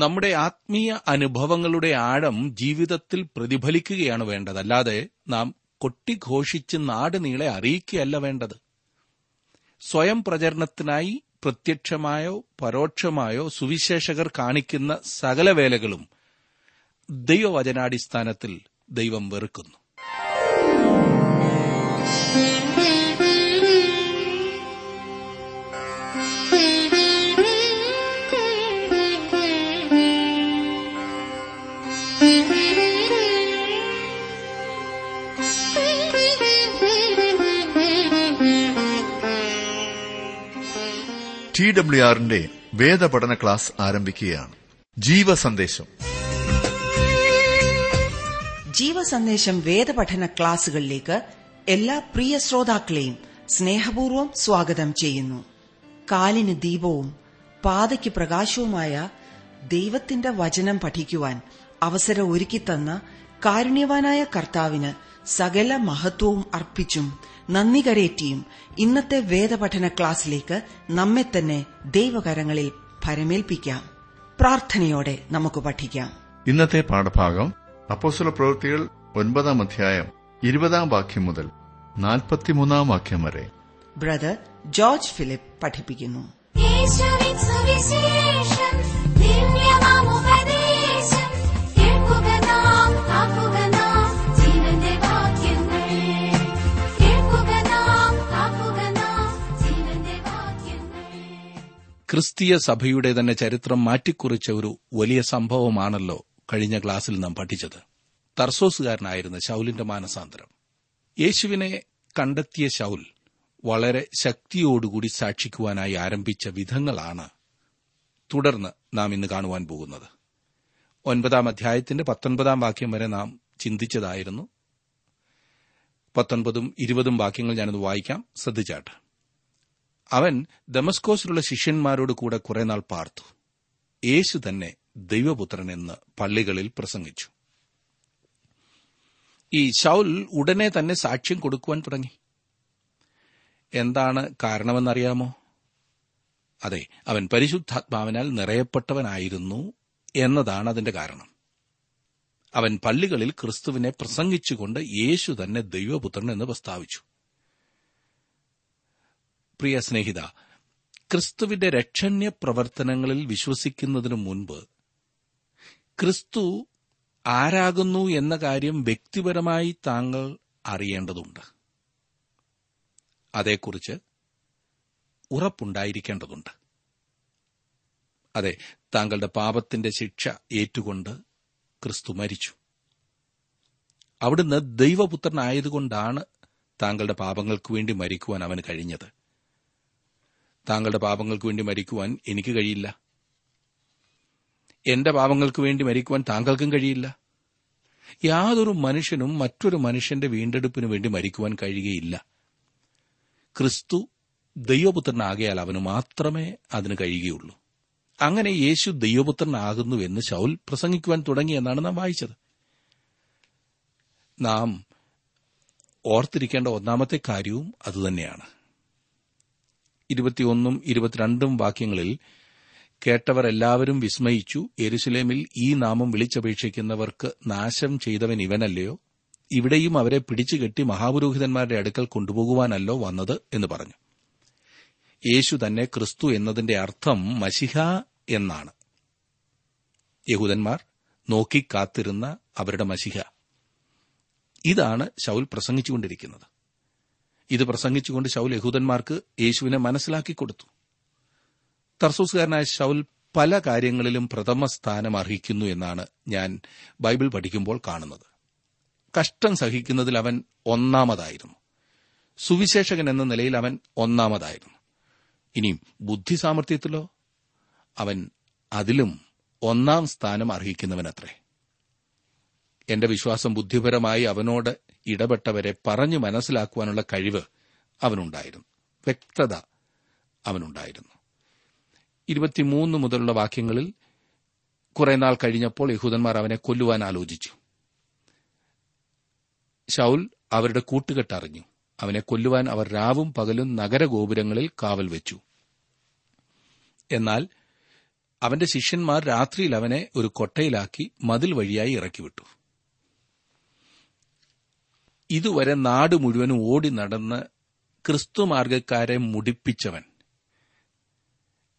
നമ്മുടെ ആത്മീയ അനുഭവങ്ങളുടെ ആഴം ജീവിതത്തിൽ പ്രതിഫലിക്കുകയാണ് വേണ്ടത്. അല്ലാതെ നാം കൊട്ടിഘോഷിച്ച് നാട് നീളെ അറിയിക്കുകയല്ല വേണ്ടത്. സ്വയം പ്രചരണത്തിനായി പ്രത്യക്ഷമായോ പരോക്ഷമായോ സുവിശേഷകർ കാണിക്കുന്ന സകല വേലകളും ദൈവവചനാടിസ്ഥാനത്തിൽ ദൈവം വെറുക്കുന്നു. ടി ഡബ്ല്യു ആറിന്റെ വേദപഠന ക്ലാസ് ആരംഭിക്കുകയാണ്. ജീവസന്ദേശം. ജീവസന്ദേശം വേദപഠന ക്ലാസുകളിലേക്ക് എല്ലാ പ്രിയ ശ്രോതാക്കളെയും സ്നേഹപൂർവം സ്വാഗതം ചെയ്യുന്നു. കാലിന് ദീപവും പാതയ്ക്ക് പ്രകാശവുമായ ദൈവത്തിന്റെ വചനം പഠിക്കുവാൻ അവസരം ഒരുക്കിത്തന്ന കാരുണ്യവാനായ കർത്താവിന് സകല മഹത്വവും അർപ്പിച്ചും നന്ദി കരേറ്റിയും ഇന്നത്തെ വേദപഠന ക്ലാസ്സിലേക്ക് നമ്മെ തന്നെ ദൈവകരങ്ങളിൽ ഭരമേൽപ്പിക്കാം. പ്രാർത്ഥനയോടെ നമുക്ക് പഠിക്കാം. ഇന്നത്തെ പാഠഭാഗം അപ്പോസ്വല പ്രവൃത്തികൾ ഒൻപതാം അധ്യായം ഇരുപതാം വാക്യം മുതൽ നാൽപ്പത്തിമൂന്നാം വാക്യം വരെ. ബ്രദർ ജോർജ് ഫിലിപ്പ് പഠിപ്പിക്കുന്നു. ക്രിസ്തീയ സഭയുടെ തന്നെ ചരിത്രം മാറ്റിക്കുറിച്ച ഒരു വലിയ സംഭവമാണല്ലോ കഴിഞ്ഞ ക്ലാസ്സിൽ നാം പഠിച്ചത്. തർസോസുകാരനായിരുന്ന ശൌലിന്റെ മാനസാന്തരം. യേശുവിനെ കണ്ടെത്തിയ ശൌൽ വളരെ ശക്തിയോടുകൂടി സാക്ഷിക്കുവാനായി ആരംഭിച്ച വിധങ്ങളാണ് തുടർന്ന് നാം ഇന്ന് കാണുവാൻ പോകുന്നത്. ഒൻപതാം അധ്യായത്തിന്റെ പത്തൊൻപതാം വാക്യം വരെ നാം ചിന്തിച്ചതായിരുന്നു. പത്തൊൻപതും ഇരുപതും വാക്യങ്ങൾ ഞാനത് വായിക്കാം. ശ്രദ്ധിച്ചാട്ട്. അവൻ ദമസ്കോസിലുള്ള ശിഷ്യന്മാരോട് കൂടെ കുറെ നാൾ പാർത്തു. യേശു തന്നെ ദൈവപുത്രൻ എന്ന് പള്ളികളിൽ പ്രസംഗിച്ചു. ഈ ശൗൽ ഉടനെ തന്നെ സാക്ഷ്യം കൊടുക്കുവാൻ തുടങ്ങി. എന്താണ് കാരണമെന്നറിയാമോ? അതെ അവൻ പരിശുദ്ധാത്മാവിനാൽ നിറയപ്പെട്ടവനായിരുന്നു എന്നതാണ് അതിന്റെ കാരണം. അവൻ പള്ളികളിൽ ക്രിസ്തുവിനെ പ്രസംഗിച്ചുകൊണ്ട് യേശു തന്നെ ദൈവപുത്രൻ എന്ന് പ്രസ്താവിച്ചു. പ്രിയ സ്നേഹിത ക്രിസ്തുവിന്റെ രക്ഷണ്യ പ്രവർത്തനങ്ങളിൽ വിശ്വസിക്കുന്നതിനു മുൻപ് ക്രിസ്തു ആരാകുന്നു എന്ന കാര്യം വ്യക്തിപരമായി താങ്കൾ അറിയേണ്ടതുണ്ട്. അതേക്കുറിച്ച് ഉറപ്പുണ്ടായിരിക്കേണ്ടതുണ്ട്. അതെ താങ്കളുടെ പാപത്തിന്റെ ശിക്ഷ ഏറ്റുകൊണ്ട് ക്രിസ്തു മരിച്ചു. അവിടുന്ന് ദൈവപുത്രനായതുകൊണ്ടാണ് താങ്കളുടെ പാപങ്ങൾക്ക് വേണ്ടി മരിക്കുവാൻ അവന് കഴിഞ്ഞത്. താങ്കളുടെ പാപങ്ങൾക്ക് വേണ്ടി മരിക്കുവാൻ എനിക്ക് കഴിയില്ല. എന്റെ പാപങ്ങൾക്ക് വേണ്ടി മരിക്കുവാൻ താങ്കൾക്കും കഴിയില്ല. യാതൊരു മനുഷ്യനും മറ്റൊരു മനുഷ്യന്റെ വീണ്ടെടുപ്പിനു വേണ്ടി മരിക്കുവാൻ കഴിയുകയില്ല. ക്രിസ്തു ദൈവപുത്രനാകയാൽ അവന് മാത്രമേ അതിന് കഴിയുകയുള്ളൂ. അങ്ങനെ യേശു ദൈവപുത്രനാകുന്നുവെന്ന് ശൗൽ പ്രസംഗിക്കുവാൻ തുടങ്ങിയെന്നാണ് നാം വായിച്ചത്. നാം ഓർത്തിരിക്കേണ്ട ഒന്നാമത്തെ കാര്യവും അതുതന്നെയാണ്. ഇരുപത്തിയൊന്നും ഇരുപത്തിരണ്ടും വാക്യങ്ങളിൽ കേട്ടവർ എല്ലാവരും വിസ്മയിച്ചു എരുസലേമിൽ ഈ നാമം വിളിച്ചപേക്ഷിക്കുന്നവർക്ക് നാശം ചെയ്തവൻ ഇവനല്ലയോ? ഇവിടെയും അവരെ പിടിച്ചുകെട്ടി മഹാപുരോഹിതന്മാരുടെ അടുക്കൽ കൊണ്ടുപോകുവാനല്ലോ വന്നത് എന്ന് പറഞ്ഞു. യേശു തന്നെ ക്രിസ്തു എന്നതിന്റെ അർത്ഥം മഷിഹ എന്നാണ്. യഹൂദന്മാർ നോക്കിക്കാത്തിരുന്ന അവരുടെ മഷിഹ ഇതാണ് ശൗൽ പ്രസംഗിച്ചുകൊണ്ടിരിക്കുന്നത്. ഇത് പ്രസംഗിച്ചുകൊണ്ട് ശൗൽ യഹൂദന്മാർക്ക് യേശുവിനെ മനസ്സിലാക്കി കൊടുത്തു. തർസൂസുകാരനായ ശൗൽ പല കാര്യങ്ങളിലും പ്രഥമ സ്ഥാനം അർഹിക്കുന്നു എന്നാണ് ഞാൻ ബൈബിൾ പഠിക്കുമ്പോൾ കാണുന്നത്. കഷ്ടം സഹിക്കുന്നതിൽ അവൻ ഒന്നാമതായിരുന്നു. സുവിശേഷകൻ എന്ന നിലയിൽ അവൻ ഒന്നാമതായിരുന്നു. ഇനിയും ബുദ്ധി സാമർഥ്യത്തിലോ അവൻ അതിലും ഒന്നാം സ്ഥാനം അർഹിക്കുന്നവനത്രേ. എന്റെ വിശ്വാസം ബുദ്ധിപരമായി അവനോട് ഇടപെട്ടവരെ പറഞ്ഞു മനസ്സിലാക്കുവാനുള്ള കഴിവ് അവനുണ്ടായിരുന്നു. വ്യക്തത അവനുണ്ടായിരുന്നു. ഇരുപത്തിമൂന്ന് മുതലുള്ള വാക്യങ്ങളിൽ കുറെ നാൾ കഴിഞ്ഞപ്പോൾ യഹൂദന്മാർ അവനെ കൊല്ലുവാൻ ആലോചിച്ചു. ഷൌൽ അവരുടെ കൂട്ടുകെട്ടറിഞ്ഞു അവനെ കൊല്ലുവാൻ അവർ രാവും പകലും നഗരഗോപുരങ്ങളിൽ കാവൽ വെച്ചു. എന്നാൽ അവന്റെ ശിഷ്യന്മാർ രാത്രിയിൽ അവനെ ഒരു കൊട്ടയിലാക്കി മതിൽ വഴിയായി ഇറക്കിവിട്ടു. ഇതുവരെ നാട് മുഴുവനും ഓടി നടന്ന് ക്രിസ്തുമാർഗക്കാരെ മുടിപ്പിച്ചവൻ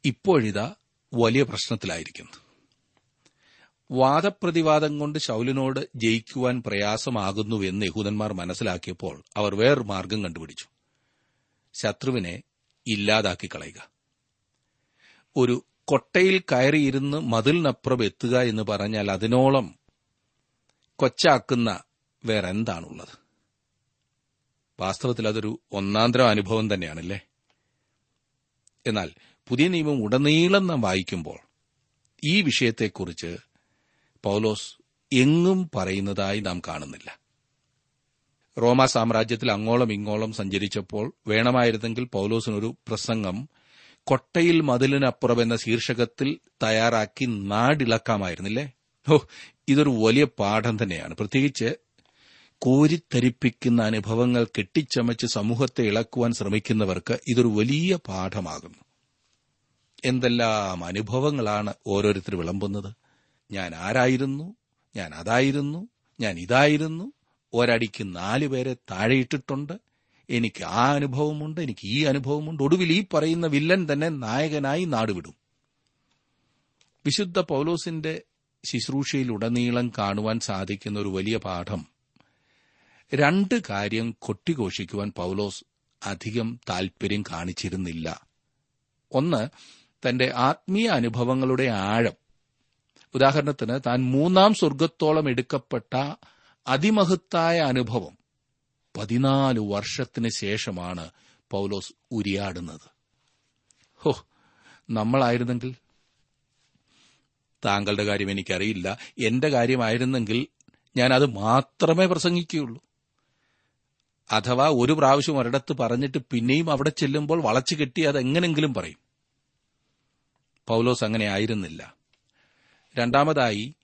ഇപ്പോഴിതാ വലിയ പ്രശ്നത്തിലായിരിക്കുന്നു. വാദപ്രതിവാദം കൊണ്ട് ശൗലിനോട് ജയിക്കുവാൻ പ്രയാസമാകുന്നുവെന്ന് യഹൂദന്മാർ മനസ്സിലാക്കിയപ്പോൾ അവർ വേറൊരു മാർഗം കണ്ടുപിടിച്ചു. ശത്രുവിനെ ഇല്ലാതാക്കി കളയുക ഒരു കൊട്ടയിൽ കയറിയിരുന്ന് മതിലിനപ്പുറം എത്തുക എന്ന് പറഞ്ഞാൽ അതിനോളം കൊച്ചാക്കുന്ന വേറെന്താണുള്ളത്? വാസ്തവത്തിൽ അതൊരു ഒന്നാന്തര അനുഭവം തന്നെയാണല്ലേ? എന്നാൽ പുതിയ നിയമം ഉടനീളം നാം വായിക്കുമ്പോൾ ഈ വിഷയത്തെക്കുറിച്ച് പൗലോസ് എങ്ങും പറയുന്നതായി നാം കാണുന്നില്ല. റോമ സാമ്രാജ്യത്തിൽ അങ്ങോളം ഇങ്ങോളം സഞ്ചരിച്ചപ്പോൾ വേണമായിരുന്നെങ്കിൽ പൗലോസിനൊരു പ്രസംഗം കൊട്ടയിൽ മതിലിനപ്പുറം എന്ന ശീർഷകത്തിൽ തയ്യാറാക്കി നാടിളക്കാമായിരുന്നില്ലേ? ഓ ഇതൊരു വലിയ പാഠം തന്നെയാണ്. പ്രത്യേകിച്ച് കോരിത്തരിപ്പിക്കുന്ന അനുഭവങ്ങൾ കെട്ടിച്ചമച്ച് സമൂഹത്തെ ഇളക്കുവാൻ ശ്രമിക്കുന്നവർക്ക് ഇതൊരു വലിയ പാഠമാകുന്നു. എന്തെല്ലാം അനുഭവങ്ങളാണ് ഓരോരുത്തർ വിളമ്പുന്നത്? ഞാൻ ആരായിരുന്നു? ഞാൻ അതായിരുന്നു? ഞാൻ ഇതായിരുന്നു? ഒരടിക്ക് നാലു പേരെ താഴെയിട്ടിട്ടുണ്ട് എനിക്ക് ആ അനുഭവമുണ്ട് എനിക്ക് ഈ അനുഭവമുണ്ട്. ഒടുവിൽ ഈ പറയുന്ന വില്ലൻ തന്നെ നായകനായി നാടുവിടും. വിശുദ്ധ പൗലോസിന്റെ ശുശ്രൂഷയിലുടനീളം കാണുവാൻ സാധിക്കുന്ന ഒരു വലിയ പാഠം രണ്ട് കാര്യം കൊട്ടിഘോഷിക്കുവാൻ പൗലോസ് അധികം താൽപര്യം കാണിച്ചിരുന്നില്ല. ഒന്ന് തന്റെ ആത്മീയ അനുഭവങ്ങളുടെ ആഴം. ഉദാഹരണത്തിന് താൻ മൂന്നാം സ്വർഗത്തോളം എടുക്കപ്പെട്ട അതിമഹത്തായ അനുഭവം പതിനാല് വർഷത്തിന് ശേഷമാണ് പൗലോസ് ഉരിയാടുന്നത്. ഹോ നമ്മളായിരുന്നെങ്കിൽ? താങ്കളുടെ കാര്യം എനിക്കറിയില്ല. എന്റെ കാര്യമായിരുന്നെങ്കിൽ ഞാൻ അത് മാത്രമേ പ്രസംഗിക്കുകയുള്ളൂ. അഥവാ ഒരു പ്രാവശ്യം ഒരിടത്ത് പറഞ്ഞിട്ട് പിന്നെയും അവിടെ ചെല്ലുമ്പോൾ വളച്ചു കെട്ടി അത് എങ്ങനെങ്കിലും പറയും. പൗലോസ് അങ്ങനെ ആയിരുന്നില്ല. രണ്ടാമതായി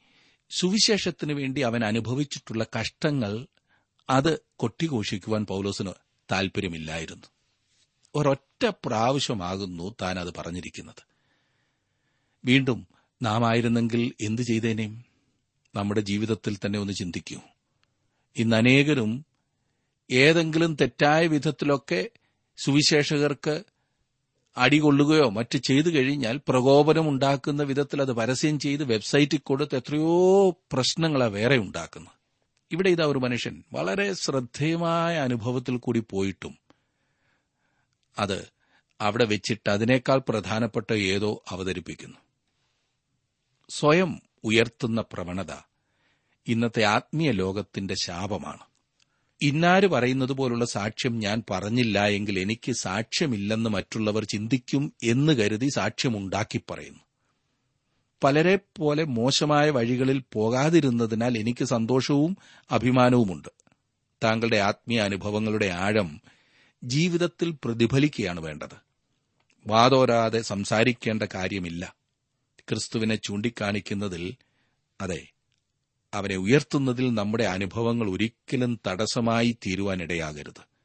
സുവിശേഷത്തിനു വേണ്ടി അവൻ അനുഭവിച്ചിട്ടുള്ള കഷ്ടങ്ങൾ അത് കൊട്ടിഘോഷിക്കുവാൻ പൗലോസിന് താൽപര്യമില്ലായിരുന്നു. ഒരൊറ്റ പ്രാവശ്യമാകുന്നു താൻ അത് പറഞ്ഞിരിക്കുന്നത്. വീണ്ടും നാം ആയിരുന്നെങ്കിൽ എന്തു ചെയ്തേനേം? നമ്മുടെ ജീവിതത്തിൽ തന്നെ ഒന്ന് ചിന്തിക്കൂ. ഇന്ന് അനേകരും ഏതെങ്കിലും തെറ്റായ വിധത്തിലൊക്കെ സുവിശേഷകർക്ക് അടികൊള്ളുകയോ മറ്റ് ചെയ്തു കഴിഞ്ഞാൽ പ്രകോപനം ഉണ്ടാക്കുന്ന വിധത്തിൽ അത് പരസ്യം ചെയ്ത് വെബ്സൈറ്റിൽ കൊടുത്ത് എത്രയോ പ്രശ്നങ്ങളാണ് വേറെ ഉണ്ടാക്കുന്നത്. ഇവിടെ ഇതാ ഒരു മനുഷ്യൻ വളരെ ശ്രദ്ധേയമായ അനുഭവത്തിൽ കൂടി പോയിട്ടും അത് അവിടെ വെച്ചിട്ട് അതിനേക്കാൾ പ്രധാനപ്പെട്ട ഏതോ അവതരിപ്പിക്കുന്നു. സ്വയം ഉയർത്തുന്ന പ്രവണത ഇന്നത്തെ ആത്മീയ ലോകത്തിന്റെ ശാപമാണ്. ഇന്നാര് പറയുന്നത് പോലുള്ള സാക്ഷ്യം ഞാൻ പറഞ്ഞില്ല എങ്കിൽ എനിക്ക് സാക്ഷ്യമില്ലെന്ന് മറ്റുള്ളവർ ചിന്തിക്കും എന്ന് കരുതി സാക്ഷ്യമുണ്ടാക്കി പറയുന്നു. പലരെ പോലെ മോശമായ വഴികളിൽ പോകാതിരുന്നതിനാൽ എനിക്ക് സന്തോഷവും അഭിമാനവുമുണ്ട്. താങ്കളുടെ ആത്മീയ അനുഭവങ്ങളുടെ ആഴം ജീവിതത്തിൽ പ്രതിഫലിക്കുകയാണ് വേണ്ടത്. വാതോരാതെ സംസാരിക്കേണ്ട കാര്യമില്ല. ക്രിസ്തുവിനെ ചൂണ്ടിക്കാണിക്കുന്നതിൽ അതെ അവനെ ഉയർത്തുന്നതിൽ നമ്മുടെ അനുഭവങ്ങൾ ഒരിക്കലും തടസ്സമായി തീരുവാനിടയാകരുത്.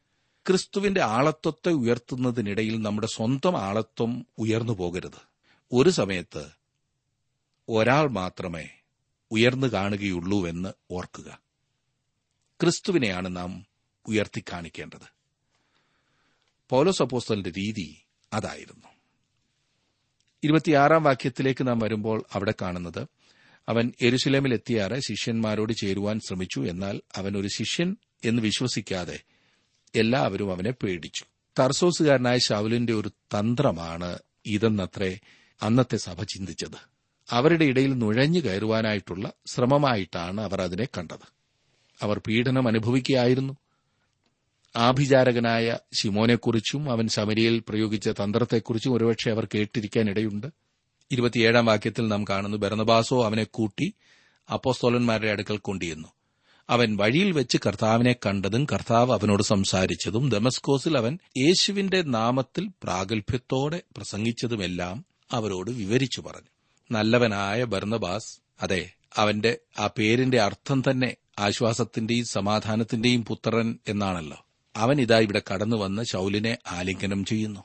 ക്രിസ്തുവിന്റെ ആളത്വത്തെ ഉയർത്തുന്നതിനിടയിൽ നമ്മുടെ സ്വന്തം ആളത്വം ഉയർന്നു പോകരുത്. ഒരു സമയത്ത് ഒരാൾ മാത്രമേ ഉയർന്നു കാണുകയുള്ളൂവെന്ന് ഓർക്കുക. ക്രിസ്തുവിനെയാണ് നാം ഉയർത്തിക്കാണിക്കേണ്ടത് പൗലോസ് അപ്പോസ്തലിന്റെ രീതി അതായിരുന്നു. ഇരുപത്തിയാറാം വാക്യത്തിലേക്ക് നാം വരുമ്പോൾ അവിടെ കാണുന്നത് അവൻ എരുസലേമിലെത്തിയാറെ ശിഷ്യന്മാരോട് ചേരുവാൻ ശ്രമിച്ചു. എന്നാൽ അവൻ ഒരു ശിഷ്യൻ എന്ന് വിശ്വസിക്കാതെ എല്ലാവരും അവനെ പേടിച്ചു. തർസോസുകാരനായ ശൗലിന്റെ ഒരു തന്ത്രമാണ് ഇതെന്നത്രേ അന്നത്തെ സഭ ചിന്തിച്ചത്. അവരുടെ ഇടയിൽ നുഴഞ്ഞു കയറുവാനായിട്ടുള്ള ശ്രമമായിട്ടാണ് അവർ അതിനെ കണ്ടത്. അവർ പീഡനം അനുഭവിക്കുകയായിരുന്നു. ആഭിചാരകനായ ശിമോനെക്കുറിച്ചും അവൻ ശമരിയിൽ പ്രയോഗിച്ച തന്ത്രത്തെക്കുറിച്ചും ഒരുപക്ഷെ അവർ കേട്ടിരിക്കാൻ ഇടയുണ്ട് ഇരുപത്തിയേഴാം വാക്യത്തിൽ നാം കാണുന്നു ബർണബാസോ അവനെ കൂട്ടി അപ്പോസ്തോലന്മാരുടെ അടുക്കൽ കൊണ്ടിരുന്നു അവൻ വഴിയിൽ വെച്ച് കർത്താവിനെ കണ്ടതും കർത്താവ് അവനോട് സംസാരിച്ചതും ദമസ്കോസിൽ അവൻ യേശുവിന്റെ നാമത്തിൽ പ്രാഗൽഭ്യത്തോടെ പ്രസംഗിച്ചതുമെല്ലാം അവരോട് വിവരിച്ചു പറഞ്ഞു. നല്ലവനായ ബർണബാസ് അതെ അവന്റെ ആ പേരിന്റെ അർത്ഥം തന്നെ ആശ്വാസത്തിന്റെയും സമാധാനത്തിന്റെയും പുത്രൻ എന്നാണല്ലോ. അവൻ ഇതാ ഇവിടെ കടന്നു വന്ന് ശൌലിനെ ആലിംഗനം ചെയ്യുന്നു.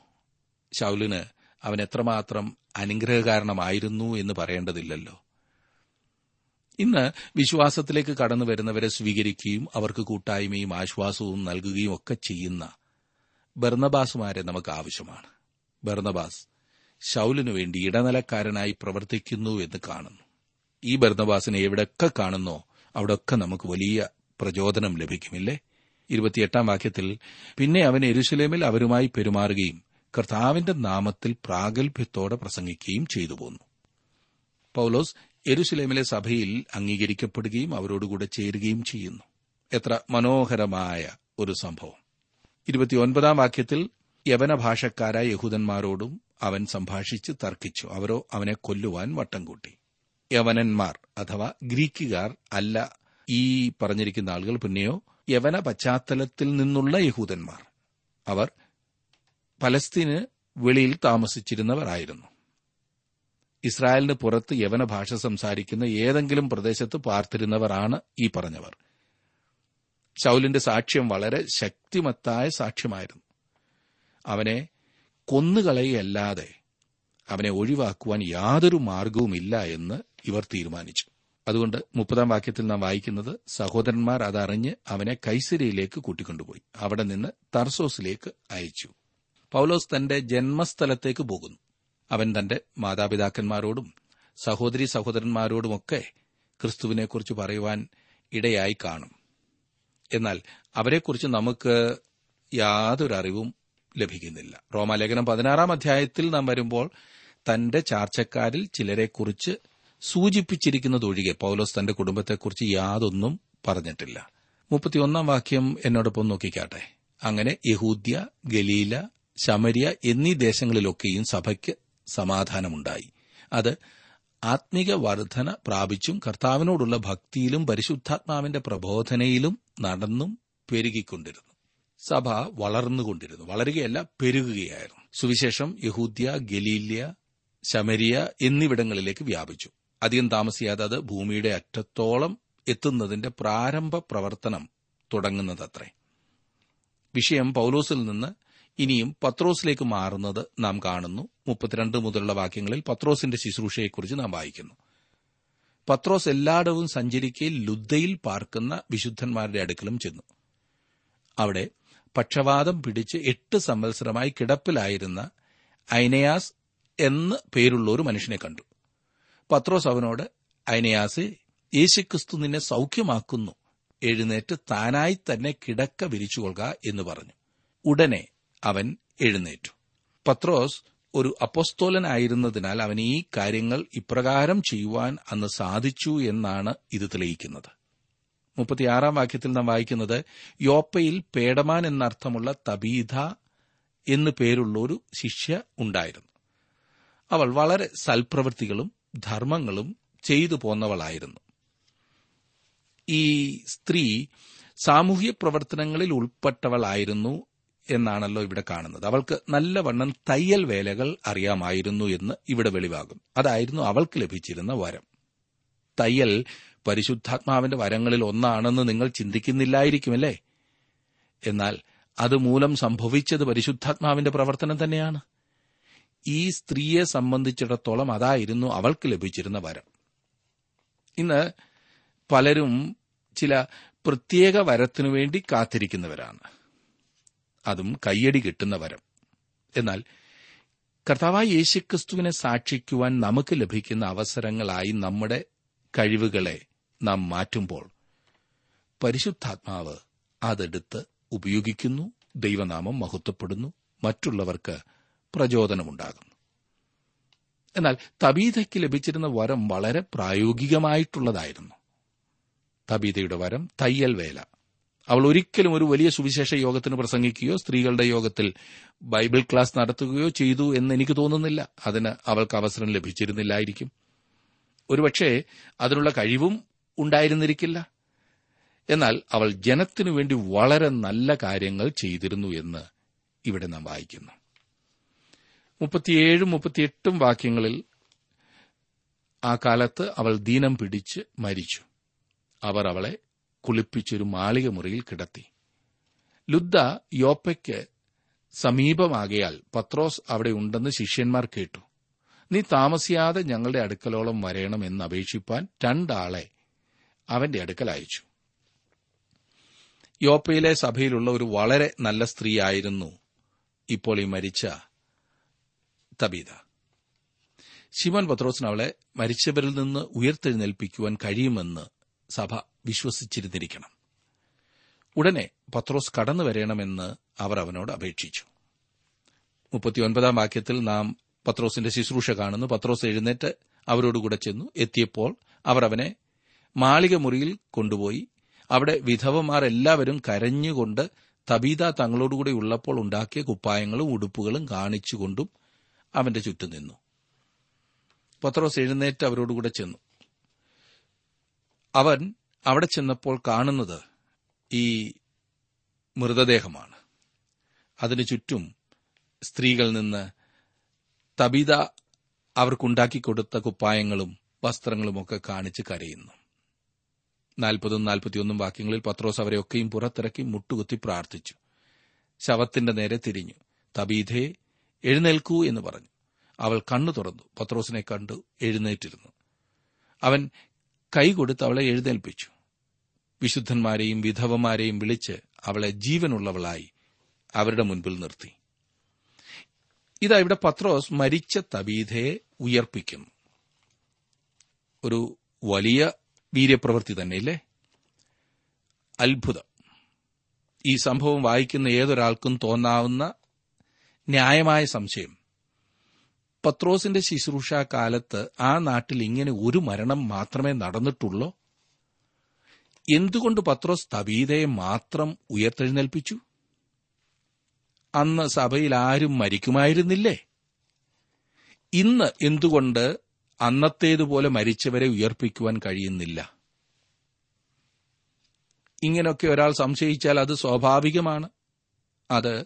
ശൌലിന് അവൻ എത്രമാത്രം അനുഗ്രഹകാരണമായിരുന്നു എന്ന് പറയേണ്ടതില്ലല്ലോ. ഇന്ന് വിശ്വാസത്തിലേക്ക് കടന്നു വരുന്നവരെ സ്വീകരിക്കുകയും അവർക്ക് കൂട്ടായ്മയും ആശ്വാസവും നൽകുകയും ഒക്കെ ചെയ്യുന്ന ബർണബാസുമാരെ നമുക്ക് ആവശ്യമാണ്. ബർണബാസ് ശൌലിനു വേണ്ടി ഇടനിലക്കാരനായി പ്രവർത്തിക്കുന്നു എന്ന് കാണുന്നു. ഈ ബർണബാസിനെ എവിടെയൊക്കെ കാണുന്നോ അവിടെയൊക്കെ നമുക്ക് വലിയ പ്രചോദനം ലഭിക്കുമില്ലേ? ഇരുപത്തിയെട്ടാം വാക്യത്തിൽ പിന്നെ അവൻ എരുശലേമിൽ അവരുമായി പെരുമാറുകയും കർത്താവിന്റെ നാമത്തിൽ പ്രാഗൽഭ്യത്തോടെ പ്രസംഗിക്കുകയും ചെയ്തു പോന്നു. പൌലോസ് എരുസലേമിലെ സഭയിൽ അംഗീകരിക്കപ്പെടുകയും അവരോടുകൂടെ ചേരുകയും ചെയ്യുന്നു. എത്ര മനോഹരമായ ഒരു സംഭവം. ഇരുപത്തിയൊൻപതാം വാക്യത്തിൽ യവന ഭാഷക്കാരായ യഹൂദന്മാരോടും അവൻ സംഭാഷിച്ച് തർക്കിച്ചു. അവരോ അവനെ കൊല്ലുവാൻ വട്ടം കൂട്ടി. യവനന്മാർ അഥവാ ഗ്രീക്കുകാർ അല്ല ഈ പറഞ്ഞിരിക്കുന്ന ആളുകൾ പിന്നെയോ യവന പശ്ചാത്തലത്തിൽ നിന്നുള്ള യഹൂദന്മാർ. അവർ പലസ്തീന് വെളിയിൽ താമസിച്ചിരുന്നവരായിരുന്നു. ഇസ്രായേലിന് പുറത്ത് യവന ഭാഷ സംസാരിക്കുന്ന ഏതെങ്കിലും പ്രദേശത്ത് പാർത്തിരുന്നവരാണ് ഈ പറഞ്ഞവർ. ശൗലിന്റെ സാക്ഷ്യം വളരെ ശക്തിമത്തായ സാക്ഷ്യമായിരുന്നു. അവനെ കൊന്നുകളയല്ലാതെ അവനെ ഒഴിവാക്കുവാൻ യാതൊരു മാർഗവുമില്ല എന്ന് ഇവർ തീരുമാനിച്ചു. അതുകൊണ്ട് മുപ്പതാം വാക്യത്തിൽ നാം വായിക്കുന്നത് സഹോദരന്മാർ അതറിഞ്ഞ് അവനെ കൈസരിയിലേക്ക് കൂട്ടിക്കൊണ്ടുപോയി. അവിടെ നിന്ന് തർസോസിലേക്ക് അയച്ചു. പൌലോസ് തന്റെ ജന്മസ്ഥലത്തേക്ക് പോകുന്നു. അവൻ തന്റെ മാതാപിതാക്കന്മാരോടും സഹോദരി സഹോദരന്മാരോടുമൊക്കെ ക്രിസ്തുവിനെക്കുറിച്ച് പറയുവാൻ ഇടയായി കാണും. എന്നാൽ അവരെക്കുറിച്ച് നമുക്ക് യാതൊരു അറിവും ലഭിക്കുന്നില്ല. റോമാലേഖനം പതിനാറാം അധ്യായത്തിൽ നാം വരുമ്പോൾ തന്റെ ചാർച്ചക്കാരിൽ ചിലരെക്കുറിച്ച് സൂചിപ്പിച്ചിരിക്കുന്നതൊഴികെ പൌലോസ് തന്റെ കുടുംബത്തെക്കുറിച്ച് യാതൊന്നും പറഞ്ഞിട്ടില്ല. മുപ്പത്തിയൊന്നാം വാക്യം എന്നോടൊപ്പം നോക്കിക്കാട്ടെ. അങ്ങനെ യഹൂദ്യ ഗലീല ശമരിയ എന്നീ ദേശങ്ങളിലൊക്കെയും സഭയ്ക്ക് സമാധാനമുണ്ടായി. അത് ആത്മീക വർധന പ്രാപിച്ചും കർത്താവിനോടുള്ള ഭക്തിയിലും പരിശുദ്ധാത്മാവിന്റെ പ്രബോധനയിലും നടന്നും പെരുകിക്കൊണ്ടിരുന്നു. സഭ വളർന്നുകൊണ്ടിരുന്നു. വളരുകയല്ല പെരുകുകയായിരുന്നു. സുവിശേഷം യഹൂദ്യ ഗലീല്യ ശമരിയ എന്നിവിടങ്ങളിലേക്ക് വ്യാപിച്ചു. അധികം താമസിയാതെ അത് ഭൂമിയുടെ അറ്റത്തോളം എത്തുന്നതിന്റെ പ്രാരംഭ പ്രവർത്തനം തുടങ്ങുന്നതത്രേ. വിഷയം പൌലോസിൽ നിന്ന് ഇനിയും പത്രോസിലേക്ക് മാറുന്നത് നാം കാണുന്നു. മുപ്പത്തിരണ്ട് മുതലുള്ള വാക്യങ്ങളിൽ പത്രോസിന്റെ ശുശ്രൂഷയെക്കുറിച്ച് നാം വായിക്കുന്നു. പത്രോസ് എല്ലായിടവും സഞ്ചരിക്കെ ലുദ്ദയിൽ പാർക്കുന്ന വിശുദ്ധന്മാരുടെ അടുക്കലും ചെന്നു. അവിടെ പക്ഷവാതം പിടിച്ച് എട്ട് സംവത്സരമായി കിടപ്പിലായിരുന്ന ഐനയാസ് എന്ന് പേരുള്ള ഒരു മനുഷ്യനെ കണ്ടു. പത്രോസ് അവനോട് ഐനയാസെ യേശുക്രിസ്തു നിന്നെ സൗഖ്യമാക്കുന്നു. എഴുന്നേറ്റ് താനായി തന്നെ കിടക്ക വിരിച്ചുകൊള്ളുക എന്ന് പറഞ്ഞു. ഉടനെ അവൻ എഴുന്നേറ്റു. പത്രോസ് ഒരു അപ്പോസ്തോലനായിരുന്നതിനാൽ അവൻ ഈ കാര്യങ്ങൾ ഇപ്രകാരം ചെയ്യുവാൻ അന്ന് സാധിച്ചു എന്നാണ് ഇത് തെളിയിക്കുന്നത്. മുപ്പത്തിയാറാം വാക്യത്തിൽ നാം വായിക്കുന്നത് യോപ്പയിൽ പേടമാൻ എന്നർത്ഥമുള്ള തബീധ എന്നു പേരുള്ള ഒരു ശിഷ്യ ഉണ്ടായിരുന്നു. അവൾ വളരെ സൽപ്രവൃത്തികളും ധർമ്മങ്ങളും ചെയ്തു പോന്നവളായിരുന്നു. ഈ സ്ത്രീ സാമൂഹ്യ പ്രവർത്തനങ്ങളിൽ ഉൾപ്പെട്ടവളായിരുന്നു എന്നാണല്ലോ ഇവിടെ കാണുന്നത്. അവൾക്ക് നല്ലവണ്ണം തയ്യൽ വേലകൾ അറിയാമായിരുന്നു എന്ന് ഇവിടെ വെളിവാകും അതായിരുന്നു അവൾക്ക് ലഭിച്ചിരുന്ന വരം. തയ്യൽ പരിശുദ്ധാത്മാവിന്റെ വരങ്ങളിൽ ഒന്നാണെന്ന് നിങ്ങൾ ചിന്തിക്കുന്നില്ലായിരിക്കുമല്ലേ? എന്നാൽ അതുമൂലം സംഭവിച്ചത് പരിശുദ്ധാത്മാവിന്റെ പ്രവർത്തനം തന്നെയാണ്. ഈ സ്ത്രീയെ സംബന്ധിച്ചിടത്തോളം അതായിരുന്നു അവൾക്ക് ലഭിച്ചിരുന്ന വരം. ഇന്ന് പലരും ചില പ്രത്യേക വരത്തിനു വേണ്ടി കാത്തിരിക്കുന്നവരാണ്. അതും കയ്യടി കിട്ടുന്ന വരം. എന്നാൽ കർത്താവായ യേശുക്രിസ്തുവിനെ സാക്ഷിക്കുവാൻ നമുക്ക് ലഭിക്കുന്ന അവസരങ്ങളായി നമ്മുടെ കഴിവുകളെ നാം മാറ്റുമ്പോൾ പരിശുദ്ധാത്മാവ് അതെടുത്ത് ഉപയോഗിക്കുന്നു ദൈവനാമം മഹത്വപ്പെടുന്നു മറ്റുള്ളവർക്ക് പ്രചോദനമുണ്ടാകുന്നു. എന്നാൽ തബീതയ്ക്ക് ലഭിച്ചിരുന്ന വരം വളരെ പ്രായോഗികമായിട്ടുള്ളതായിരുന്നു. തബീതയുടെ വരം തയ്യൽ വേല അവൾ ഒരിക്കലും ഒരു വലിയ സുവിശേഷ യോഗത്തിന് പ്രസംഗിക്കുകയോ സ്ത്രീകളുടെ യോഗത്തിൽ ബൈബിൾ ക്ലാസ് നടത്തുകയോ ചെയ്തു എന്ന് എനിക്ക് തോന്നുന്നില്ല. അതിന് അവൾക്ക് അവസരം ലഭിച്ചിരുന്നില്ലായിരിക്കും. ഒരുപക്ഷെ അതിനുള്ള കഴിവും ഉണ്ടായിരുന്നിരിക്കില്ല. എന്നാൽ അവൾ ജനത്തിനു വേണ്ടി വളരെ നല്ല കാര്യങ്ങൾ ചെയ്തിരുന്നു എന്ന് ഇവിടെ നാം വായിക്കുന്നു. മുപ്പത്തിയേഴും മുപ്പത്തിയെട്ടും വാക്യങ്ങളിൽ ആ കാലത്ത് അവൾ ദീനം പിടിച്ച് മരിച്ചു. അവർ അവളെ കുളിപ്പിച്ചൊരു മാളിക മുറിയിൽ കിടത്തി. ലുദ്ദ യോപ്പയ്ക്ക് സമീപമാകയാൽ പത്രോസ് അവിടെ ഉണ്ടെന്ന് ശിഷ്യന്മാർ കേട്ടു. നീ താമസിയാതെ ഞങ്ങളുടെ അടുക്കലോളം വരേണം എന്ന് അപേക്ഷിപ്പാൻ രണ്ടാളെ അവന്റെ അടുക്കൽ അയച്ചു. യോപ്പയിലെ സഭയിലുള്ള ഒരു വളരെ നല്ല സ്ത്രീയായിരുന്നു ഇപ്പോൾ ഈ മരിച്ച തബീത. ശിവൻ പത്രോസിന് അവളെ മരിച്ചവരിൽ നിന്ന് ഉയർത്തെഴുന്നേൽപ്പിക്കുവാൻ കഴിയുമെന്ന് സഭ വിശ്വസിച്ചിരുന്നിരിക്കണം. ഉടനെ പത്രോസ് കടന്നു വരണമെന്ന് അവർ അവനോട് അപേക്ഷിച്ചു. മുപ്പത്തിയൊൻപതാം വാക്യത്തിൽ നാം പത്രോസിന്റെ ശുശ്രൂഷ കാണുന്നു. പത്രോസ് എഴുന്നേറ്റ് അവരോടുകൂടെ ചെന്നു. എത്തിയപ്പോൾ അവർ അവനെ മാളിക മുറിയിൽ കൊണ്ടുപോയി അവിടെ വിധവമാർ എല്ലാവരും കരഞ്ഞുകൊണ്ട് തബീത തങ്ങളോടുകൂടി ഉള്ളപ്പോൾ ഉണ്ടാക്കിയ കുപ്പായങ്ങളും ഉടുപ്പുകളും കാണിച്ചുകൊണ്ടും അവന്റെ ചുറ്റും നിന്നു. പത്രോസ് എഴുന്നേറ്റ് അവരോടുകൂടെ ചെന്നു. അവൻ അവിടെ ചെന്നപ്പോൾ കാണുന്നത് ഈ മൃതദേഹമാണ്. അതിനു ചുറ്റും സ്ത്രീകൾ നിന്ന് തബിത അവർക്കുണ്ടാക്കി കൊടുത്ത കുപ്പായങ്ങളും വസ്ത്രങ്ങളുമൊക്കെ കാണിച്ച് കരയുന്നു. നാൽപ്പതും നാൽപ്പത്തിയൊന്നും വാക്യങ്ങളിൽ പത്രോസ് അവരെയൊക്കെയും പുറത്തിറക്കി മുട്ടുകുത്തി പ്രാർത്ഥിച്ചു. ശവത്തിന്റെ നേരെ തിരിഞ്ഞു. തബീധേ എഴുന്നേൽക്കൂ എന്ന് പറഞ്ഞു. അവൾ കണ്ണു തുറന്നു. പത്രോസിനെ കണ്ടു എഴുന്നേറ്റിരുന്നു. അവൻ കൈ കൊടുത്ത് അവളെ എഴുന്നേൽപ്പിച്ചു. വിശുദ്ധന്മാരെയും വിധവമാരെയും വിളിച്ച് അവളെ ജീവനുള്ളവളായി അവരുടെ മുൻപിൽ നിർത്തി. ഇതാ ഇവിടെ പത്രോസ് മരിച്ച തബീതയെ ഉയർപ്പിക്കുന്നു ഒരു വലിയ വീര്യപ്രവൃത്തി തന്നെയല്ലേ? അത്ഭുതം. ഈ സംഭവം വായിക്കുന്ന ഏതൊരാൾക്കും തോന്നാവുന്ന ന്യായമായ സംശയം. പത്രോസിന്റെ ശുശ്രൂഷ കാലത്ത് ആ നാട്ടിൽ ഇങ്ങനെ ഒരു മരണം മാത്രമേ നടന്നിട്ടുള്ളൂ? എന്തുകൊണ്ട് പത്രോസ് തബീതയെ മാത്രം ഉയർത്തെഴുന്നേൽപ്പിച്ചു? അന്ന് സഭയിൽ ആരും മരിക്കുമായിരുന്നില്ലേ? ഇന്ന് എന്തുകൊണ്ട് അന്നത്തേതുപോലെ മരിച്ചവരെ ഉയർപ്പിക്കുവാൻ കഴിയുന്നില്ല? ഇങ്ങനെയൊക്കെ ഒരാൾ സംശയിച്ചാൽ അത് സ്വാഭാവികമാണ്. അത്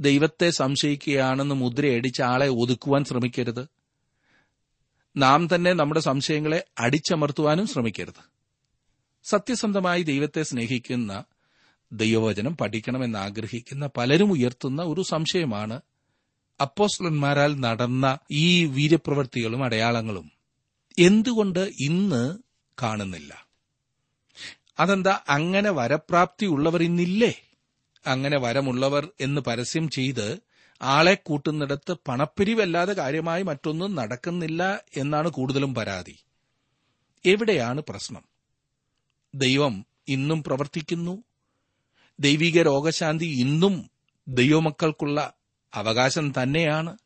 ദൈവത്തെ സംശയിക്കുകയാണെന്ന് മുദ്രയടിച്ച് ആളെ ഒതുക്കുവാൻ ശ്രമിക്കരുത്. നാം തന്നെ നമ്മുടെ സംശയങ്ങളെ അടിച്ചമർത്തുവാനും ശ്രമിക്കരുത്. സത്യസന്ധമായി ദൈവത്തെ സ്നേഹിക്കുന്ന ദൈവവചനം പഠിക്കണമെന്ന് ആഗ്രഹിക്കുന്ന പലരും ഉയർത്തുന്ന ഒരു സംശയമാണ് അപ്പോസ്ലന്മാരാൽ നടന്ന ഈ വീര്യപ്രവൃത്തികളും അടയാളങ്ങളും എന്തുകൊണ്ട് ഇന്ന് കാണുന്നില്ല? അതെന്താ അങ്ങനെ വരപ്രാപ്തി ഉള്ളവർ ഇന്നില്ലേ? അങ്ങനെ വരമുള്ളവർ എന്ന് പരസ്യം ചെയ്ത് ആളെ കൂട്ടുന്നിടത്ത് പണപ്പിരിവല്ലാതെ കാര്യമായി മറ്റൊന്നും നടക്കുന്നില്ല എന്നാണ് കൂടുതലും പരാതി. എവിടെയാണ് പ്രശ്നം? ദൈവം ഇന്നും പ്രവർത്തിക്കുന്നു. ദൈവിക രോഗശാന്തി ഇന്നും ദൈവമക്കൾക്കുള്ള അവകാശം തന്നെയാണ്.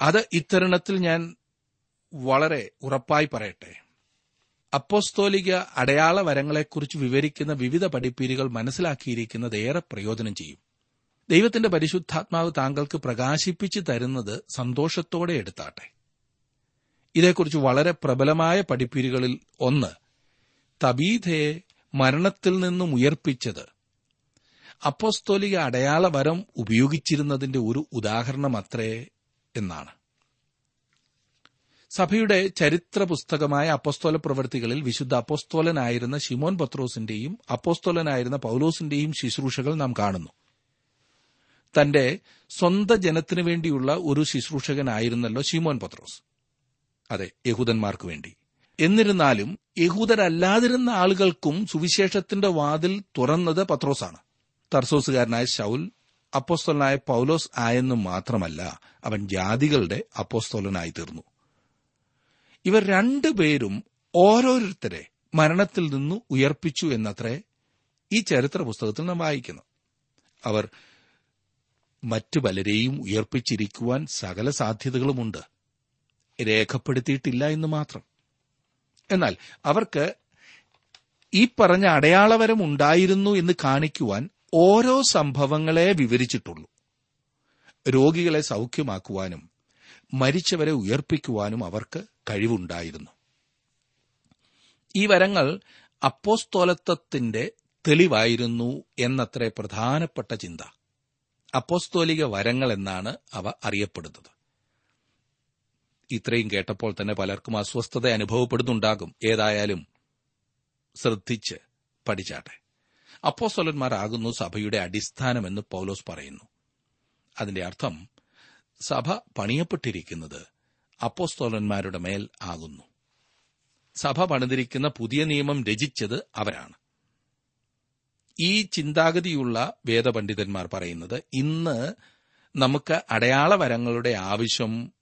അത് ഇത്തരുണത്തിൽ ഞാൻ വളരെ ഉറപ്പായി പറയട്ടെ. അപ്പോസ്തോലിക അടയാള വരങ്ങളെക്കുറിച്ച് വിവരിക്കുന്ന വിവിധ പഠിപ്പീരുകൾ മനസ്സിലാക്കിയിരിക്കുന്നത് ഏറെ പ്രയോജനം ചെയ്യും. ദൈവത്തിന്റെ പരിശുദ്ധാത്മാവ് താങ്കൾക്ക് പ്രകാശിപ്പിച്ചു തരുന്നത് സന്തോഷത്തോടെ എടുത്താട്ടെ. ഇതേക്കുറിച്ച് വളരെ പ്രബലമായ പഠിപ്പീരുകളിൽ ഒന്ന് തബീധയെ മരണത്തിൽ നിന്നും ഉയർപ്പിച്ചത്. അപ്പോസ്തോലിക അടയാള വരം ഉപയോഗിച്ചിരുന്നതിന്റെ ഒരു ഉദാഹരണമത്രേ എന്നാണ്. സഭയുടെ ചരിത്ര പുസ്തകമായ അപ്പോസ്തോല പ്രവൃത്തികളിൽ വിശുദ്ധ അപ്പോസ്തോലനായിരുന്ന ഷിമോൻ പത്രോസിന്റെയും അപ്പോസ്തോലനായിരുന്ന പൌലോസിന്റെയും ശുശ്രൂഷകൾ നാം കാണുന്നു. തന്റെ സ്വന്തം ജനത്തിനു വേണ്ടിയുള്ള ഒരു ശുശ്രൂഷകനായിരുന്നല്ലോ ഷിമോൻ പത്രോസ്. അതെ യഹൂദന്മാർക്ക് വേണ്ടി. എന്നിരുന്നാലും യഹൂദരല്ലാതിരുന്ന ആളുകൾക്കും സുവിശേഷത്തിന്റെ വാതിൽ തുറന്നത് പത്രോസാണ്. തർസോസുകാരനായ ശൗൽ അപ്പോസ്തോലനായ പൌലോസ് ആയെന്നും മാത്രമല്ല അവൻ ജാതികളുടെ അപ്പോസ്തോലനായി തീർന്നു. ഇവർ രണ്ടുപേരും ഓരോരുത്തരെ മരണത്തിൽ നിന്ന് ഉയർപ്പിച്ചു എന്നത്രേ ഈ ചരിത്ര പുസ്തകത്തിൽ നാം വായിക്കുന്നു. അവർ മറ്റു പലരെയും ഉയർപ്പിച്ചിരിക്കുവാൻ സകല സാധ്യതകളുമുണ്ട്. രേഖപ്പെടുത്തിയിട്ടില്ല എന്ന് മാത്രം. എന്നാൽ അവർക്ക് ഈ പറഞ്ഞ അടയാളവരം ഉണ്ടായിരുന്നു എന്ന് കാണിക്കുവാൻ ഓരോ സംഭവങ്ങളെ വിവരിച്ചിട്ടുള്ളൂ. രോഗികളെ സൗഖ്യമാക്കുവാനും മരിച്ചവരെ ഉയർപ്പിക്കുവാനും അവർക്ക് കഴിവുണ്ടായിരുന്നു. ഈ വരങ്ങൾ അപ്പോസ്തോലത്വത്തിന്റെ തെളിവായിരുന്നു എന്നത്രേ പ്രധാനപ്പെട്ട ചിന്ത. അപ്പോസ്തോലിക വരങ്ങൾ എന്നാണ് അവ അറിയപ്പെടുന്നത്. ഇത്രയും കേട്ടപ്പോൾ തന്നെ പലർക്കും അസ്വസ്ഥത അനുഭവപ്പെടുന്നുണ്ടാകും. ഏതായാലും ശ്രദ്ധിച്ച് പഠിച്ചാട്ടെ. അപ്പോസ്തോലന്മാരാകുന്നു സഭയുടെ അടിസ്ഥാനമെന്ന് പൗലോസ് പറയുന്നു. അതിന്റെ അർത്ഥം സഭ പണിയപ്പെട്ടിരിക്കുന്നത് അപ്പോസ്തോലന്മാരുടെ മേൽ ആകുന്നു. സഭ പണിതിരിക്കുന്ന പുതിയ നിയമം രചിച്ചത് അവരാണ്. ഈ ചിന്താഗതിയുള്ള വേദപണ്ഡിതന്മാർ പറയുന്നത് ഇന്ന് നമുക്ക് അടയാളവരങ്ങളുടെ ആവശ്യം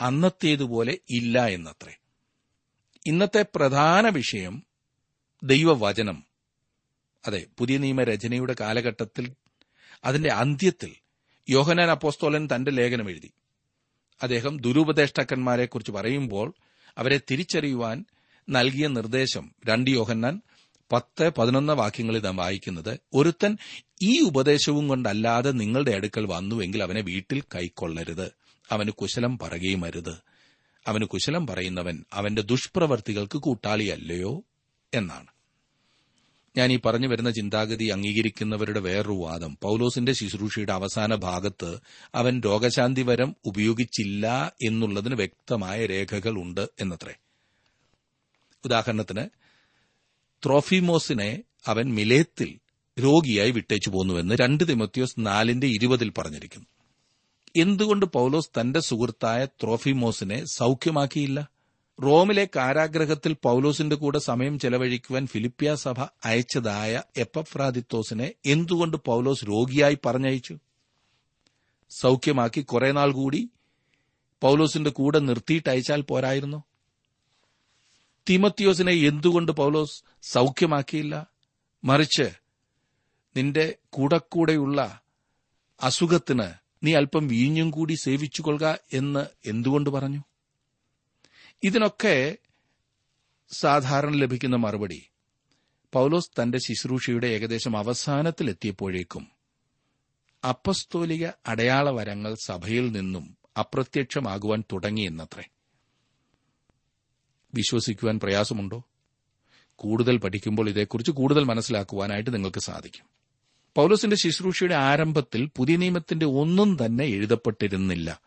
അന്നത്തേതുപോലെ ഇല്ല എന്നത്രേ. ഇന്നത്തെ പ്രധാന വിഷയം ദൈവവചനം. അതെ പുതിയ നിയമരചനയുടെ കാലഘട്ടത്തിൽ അതിന്റെ അന്ത്യത്തിൽ യോഹനാൻ അപ്പോസ്തോലൻ തന്റെ ലേഖനം എഴുതി. അദ്ദേഹം ദുരുപദേഷ്ടാക്കന്മാരെക്കുറിച്ച് പറയുമ്പോൾ അവരെ തിരിച്ചറിയുവാൻ നൽകിയ നിർദ്ദേശം രണ്ട് യോഹന്നാൻ പത്ത് പതിനൊന്ന് വാക്യങ്ങളിൽ നാം വായിക്കുന്നത് ഒരുത്തൻ ഈ ഉപദേശവും കൊണ്ടല്ലാതെ നിങ്ങളുടെ അടുക്കൽ വന്നുവെങ്കിൽ അവനെ വീട്ടിൽ കൈക്കൊള്ളരുത്. അവന് കുശലം പറയുകയും അരുത്. അവന് കുശലം പറയുന്നവൻ അവന്റെ ദുഷ്പ്രവർത്തികൾക്ക് കൂട്ടാളിയല്ലയോ? എന്നാണ്. ഞാൻ ഈ പറഞ്ഞു വരുന്ന ചിന്താഗതി അംഗീകരിക്കുന്നവരുടെ വേറൊരു വാദം. പൌലോസിന്റെ ശുശ്രൂഷയുടെ അവസാന ഭാഗത്ത് അവൻ രോഗശാന്തി വരം ഉപയോഗിച്ചില്ല എന്നുള്ളതിന് വ്യക്തമായ രേഖകൾ ഉണ്ട് എന്നത്രേ. ഉദാഹരണത്തിന് ത്രോഫിമോസിനെ അവൻ മിലേത്തിൽ രോഗിയായി വിട്ടേച്ചു പോന്നുവെന്ന് രണ്ട് തിമത്യോസ് നാലിന്റെ ഇരുപതിൽ പറഞ്ഞിരിക്കുന്നു. എന്തുകൊണ്ട് പൗലോസ് തന്റെ സുഹൃത്തായ ത്രോഫിമോസിനെ സൌഖ്യമാക്കിയില്ല? റോമിലെ കാരാഗ്രഹത്തിൽ പൌലോസിന്റെ കൂടെ സമയം ചെലവഴിക്കുവാൻ ഫിലിപ്പിയ സഭ അയച്ചതായ എപ്പഫ്രാദിത്തോസിനെ എന്തുകൊണ്ട് പൌലോസ് രോഗിയായി പറഞ്ഞയച്ചു? സൌഖ്യമാക്കി കുറെ നാൾ കൂടി പൌലോസിന്റെ കൂടെ നിർത്തിയിട്ട് അയച്ചാൽ പോരായിരുന്നു. തിമത്തിയോസിനെ എന്തുകൊണ്ട് പൌലോസ് സൌഖ്യമാക്കിയില്ല? മറിച്ച് നിന്റെ കൂടെ കൂടെയുള്ള അസുഖത്തിന് നീ അല്പം വീഞ്ഞും കൂടി സേവിച്ചുകൊള്ളുക എന്ന് എന്തുകൊണ്ട് പറഞ്ഞു? ഇതിനൊക്കെ സാധാരണ ലഭിക്കുന്ന മറുപടി. പൗലോസ് തന്റെ ശുശ്രൂഷയുടെ ഏകദേശം അവസാനത്തിലെത്തിയപ്പോഴേക്കും അപ്പസ്തോലിക അടയാളവരങ്ങൾ സഭയിൽ നിന്നും അപ്രത്യക്ഷമാകുവാൻ തുടങ്ങിയെന്നത്രേ വിശ്വസിക്കുവാൻ പ്രയാസമുണ്ടോ? കൂടുതൽ പഠിക്കുമ്പോൾ ഇതേക്കുറിച്ച് കൂടുതൽ മനസ്സിലാക്കുവാനായിട്ട് നിങ്ങൾക്ക് സാധിക്കും. പൌലോസിന്റെ ശുശ്രൂഷയുടെ ആരംഭത്തിൽ പുതിയ നിയമത്തിന്റെ ഒന്നും തന്നെ എഴുതപ്പെട്ടിരുന്നില്ല.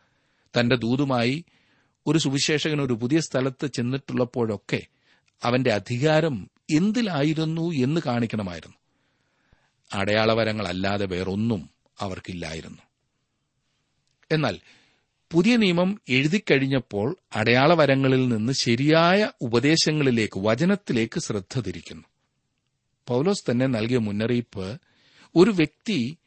തന്റെ ദൂതുമായി ഒരു സുവിശേഷകൻ ഒരു പുതിയ സ്ഥലത്ത് ചെന്നിട്ടുള്ളപ്പോഴൊക്കെ അവന്റെ അധികാരം എന്തിലായിരുന്നു എന്ന് കാണിക്കണമായിരുന്നു. അടയാളവരങ്ങളല്ലാതെ വേറൊന്നും അവർക്കില്ലായിരുന്നു. എന്നാൽ പുതിയ നിയമം എഴുതിക്കഴിഞ്ഞപ്പോൾ അടയാളവരങ്ങളിൽ നിന്ന് ശരിയായ ഉപദേശങ്ങളിലേക്ക് വചനത്തിലേക്ക് ശ്രദ്ധ തിരിക്കുന്നു. പൌലോസ് തന്നെ നൽകിയ മുന്നറിയിപ്പ് ഒരു വ്യക്തി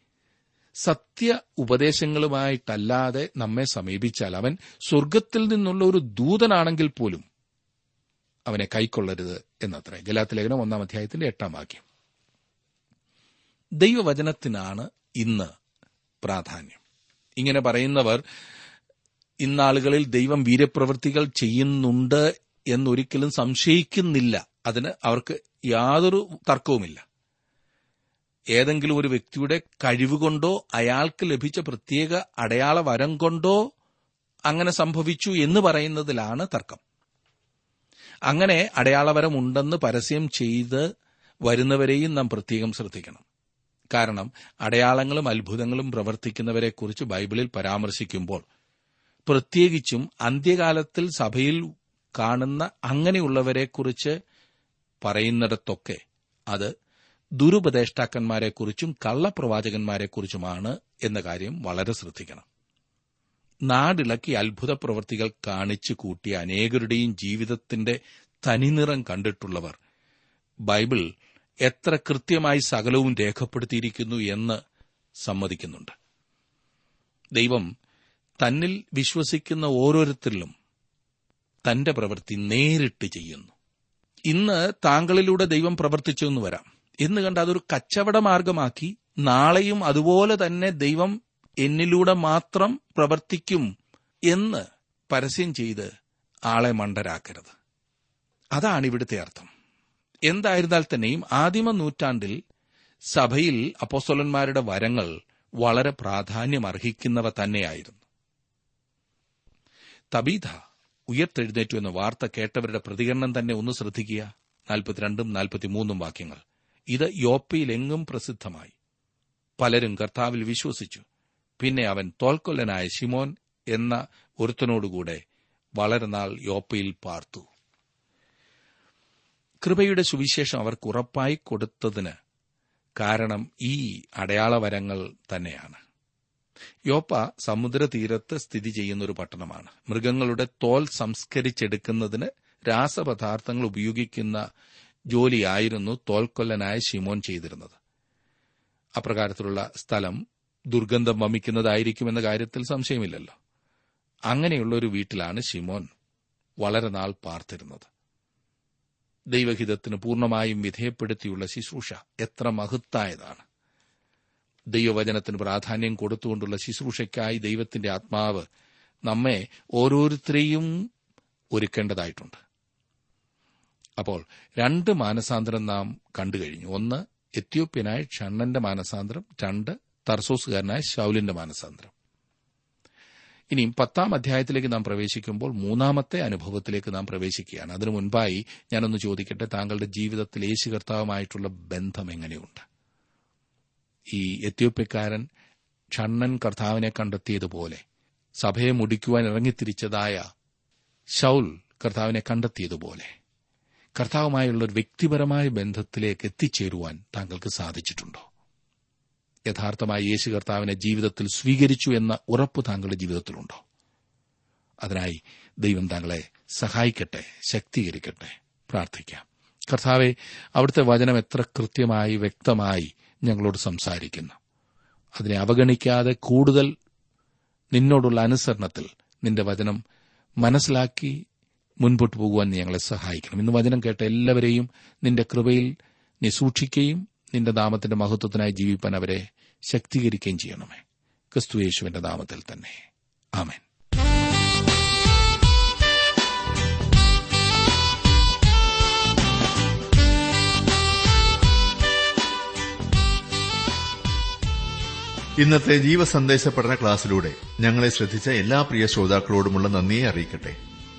സത്യ ഉപദേശങ്ങളുമായിട്ടല്ലാതെ നമ്മെ സമീപിച്ചാൽ അവൻ സ്വർഗത്തിൽ നിന്നുള്ള ഒരു ദൂതനാണെങ്കിൽ പോലും അവനെ കൈക്കൊള്ളരുത് എന്നത്രേ. ഗലാത്ത് ലേഖനം ഒന്നാം അധ്യായത്തിന്റെ എട്ടാം വാക്യം. ദൈവവചനത്തിനാണ് ഇന്ന് പ്രാധാന്യം. ഇങ്ങനെ പറയുന്നവർ ഇന്നാളുകളിൽ ദൈവം വീരപ്രവൃത്തികൾ ചെയ്യുന്നുണ്ട് എന്നൊരിക്കലും സംശയിക്കുന്നില്ല. അതിന് അവർക്ക് യാതൊരു തർക്കവുമില്ല. ഏതെങ്കിലും ഒരു വ്യക്തിയുടെ കഴിവുകൊണ്ടോ അയാൾക്ക് ലഭിച്ച പ്രത്യേക അടയാള വരം കൊണ്ടോ അങ്ങനെ സംഭവിച്ചു എന്ന് പറയുന്നതിലാണ് തർക്കം. അങ്ങനെ അടയാളവരം ഉണ്ടെന്ന് പരസ്യം ചെയ്ത് വരുന്നവരെയും നാം പ്രത്യേകം ശ്രദ്ധിക്കണം. കാരണം അടയാളങ്ങളും അത്ഭുതങ്ങളും പ്രവർത്തിക്കുന്നവരെക്കുറിച്ച് ബൈബിളിൽ പരാമർശിക്കുമ്പോൾ പ്രത്യേകിച്ചും അന്ത്യകാലത്തിൽ സഭയിൽ കാണുന്ന അങ്ങനെയുള്ളവരെക്കുറിച്ച് പറയുന്നിടത്തൊക്കെ അത് ദുരുപദേഷ്ടാക്കന്മാരെക്കുറിച്ചും കള്ളപ്രവാചകന്മാരെക്കുറിച്ചുമാണ് എന്ന കാര്യം വളരെ ശ്രദ്ധിക്കണം. നാടിളക്കി അത്ഭുത പ്രവൃത്തികൾ കാണിച്ചു കൂട്ടിയ അനേകരുടെയും ജീവിതത്തിന്റെ തനിനിറം കണ്ടിട്ടുള്ളവർ ബൈബിൾ എത്ര കൃത്യമായി സകലവും രേഖപ്പെടുത്തിയിരിക്കുന്നു എന്ന് സമ്മതിക്കുന്നുണ്ട്. ദൈവം തന്നിൽ വിശ്വസിക്കുന്ന ഓരോരുത്തരിലും തന്റെ പ്രവൃത്തി നേരിട്ട് ചെയ്യുന്നു. ഇന്ന് താങ്കളിലൂടെ ദൈവം പ്രവർത്തിച്ചു എന്ന് വരാം. എന്ന് കണ്ട് അതൊരു കച്ചവട മാർഗമാക്കി നാളെയും അതുപോലെ തന്നെ ദൈവം എന്നിലൂടെ മാത്രം പ്രവർത്തിക്കും എന്ന് പരസ്യം ചെയ്ത് ആളെ മണ്ടരാക്കരുത്. അതാണ് ഇവിടുത്തെ അർത്ഥം. എന്തായിരുന്നാൽ തന്നെയും ആദിമ നൂറ്റാണ്ടിൽ സഭയിൽ അപ്പോസ്തലന്മാരുടെ വരങ്ങൾ വളരെ പ്രാധാന്യം അർഹിക്കുന്നവ തന്നെയായിരുന്നു. തബീത ഉയർത്തെഴുന്നേറ്റു എന്ന വാർത്ത കേട്ടവരുടെ പ്രതികരണം തന്നെ ഒന്ന് ശ്രദ്ധിക്കുക. നാൽപ്പത്തിരണ്ടും നാൽപ്പത്തിമൂന്നും വാക്യങ്ങൾ. ഇത് യോപ്പയിലെങ്ങും പ്രസിദ്ധമായി. പലരും കർത്താവിൽ വിശ്വസിച്ചു. പിന്നെ അവൻ തോൽക്കൊല്ലനായ ഷിമോൻ എന്ന ഒരുത്തനോടുകൂടെ വളരെ നാൾ യോപ്പയിൽ പാർത്തു. കൃപയുടെ സുവിശേഷം അവർക്ക് ഉറപ്പായി കൊടുത്തതിന് കാരണം ഈ അടയാളവരങ്ങൾ തന്നെയാണ്. യോപ്പ സമുദ്രതീരത്ത് സ്ഥിതി ചെയ്യുന്ന ഒരു പട്ടണമാണ്. മൃഗങ്ങളുടെ തോൽ സംസ്കരിച്ചെടുക്കുന്നതിന് രാസപദാർത്ഥങ്ങൾ ഉപയോഗിക്കുന്ന ജോലിയായിരുന്നു തോൽക്കൊല്ലനായ ഷിമോൻ ചെയ്തിരുന്നത്. അപ്രകാരത്തിലുള്ള സ്ഥലം ദുർഗന്ധം വമിക്കുന്നതായിരിക്കുമെന്ന കാര്യത്തിൽ സംശയമില്ലല്ലോ. അങ്ങനെയുള്ള ഒരു വീട്ടിലാണ് ഷിമോൻ വളരെ നാൾ പാർത്തിരുന്നത്. ദൈവഹിതത്തിന് പൂർണമായും വിധേയപ്പെടുത്തിയുള്ള ശുശ്രൂഷ എത്ര മഹത്തായതാണ്. ദൈവവചനത്തിന് പ്രാധാന്യം കൊടുത്തുകൊണ്ടുള്ള ശുശ്രൂഷയ്ക്കായി ദൈവത്തിന്റെ ആത്മാവ് നമ്മെ ഓരോരുത്തരെയും ഒരുക്കേണ്ടതായിട്ടുണ്ട്. അപ്പോൾ രണ്ട് മാനസാന്തരം നാം കണ്ടു കഴിഞ്ഞു ഒന്ന് എത്യോപ്യനായ ഷണ്ണന്റെ മാനസാന്തരം രണ്ട് തർസോസുകാരനായ ശൌലിന്റെ മാനസാന്തരം. ഇനിയും പത്താം അധ്യായത്തിലേക്ക് നാം പ്രവേശിക്കുമ്പോൾ മൂന്നാമത്തെ അനുഭവത്തിലേക്ക് നാം പ്രവേശിക്കുകയാണ്. അതിനു മുൻപായി ഞാനൊന്ന് ചോദിക്കട്ടെ താങ്കളുടെ ജീവിതത്തിൽ യേശു കർത്താവുമായിട്ടുള്ള ബന്ധം എങ്ങനെയുണ്ട്? ഈ എത്യോപ്യക്കാരൻ ഷണ്ണൻ കർത്താവിനെ കണ്ടെത്തിയതുപോലെ സഭയെ മുടിക്കുവാൻ ഇറങ്ങിത്തിരിച്ചതായ ഷൌൽ കർത്താവിനെ കണ്ടെത്തിയതുപോലെ കർത്താവുമായുള്ള ഒരു വ്യക്തിപരമായ ബന്ധത്തിലേക്ക് എത്തിച്ചേരുവാൻ താങ്കൾക്ക് സാധിച്ചിട്ടുണ്ടോ? യഥാർത്ഥമായി യേശു കർത്താവിനെ ജീവിതത്തിൽ സ്വീകരിച്ചു എന്ന ഉറപ്പ് താങ്കളുടെ ജീവിതത്തിലുണ്ടോ? അതിനായി ദൈവം താങ്കളെ സഹായിക്കട്ടെ ശക്തീകരിക്കട്ടെ. പ്രാർത്ഥിക്കാം. കർത്താവെ അവിടുത്തെ വചനം എത്ര കൃത്യമായി വ്യക്തമായി ഞങ്ങളോട് സംസാരിക്കുന്നു. അതിനെ അവഗണിക്കാതെ കൂടുതൽ നിന്നോടുള്ള അനുസരണത്തിൽ നിന്റെ വചനം മനസ്സിലാക്കി മുൻപോട്ട് പോകുവാൻ നീ ഞങ്ങളെ സഹായിക്കണം. ഇന്ന് വചനം കേട്ട എല്ലാവരെയും നിന്റെ കൃപയിൽ നീ സൂക്ഷിക്കുകയും നിന്റെ നാമത്തിന്റെ മഹത്വത്തിനായി ജീവിപ്പാൻ അവരെ ശക്തീകരിക്കുകയും ചെയ്യണമേ. ക്രിസ്തു യേശുവിന്റെ നാമത്തിൽ തന്നെ. ആമേൻ. ഇന്നത്തെ ജീവസന്ദേശ പഠന ക്ലാസ്സിലൂടെ ഞങ്ങളെ ശ്രദ്ധിച്ച എല്ലാ പ്രിയ ശ്രോതാക്കളോടുമുള്ള നന്ദിയെ അറിയിക്കട്ടെ.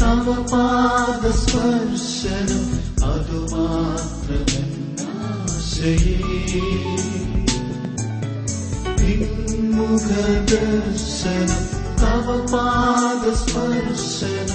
तव पाद स्पर्शन अदु मात्रे किदर्शन तव पाद स्पर्शन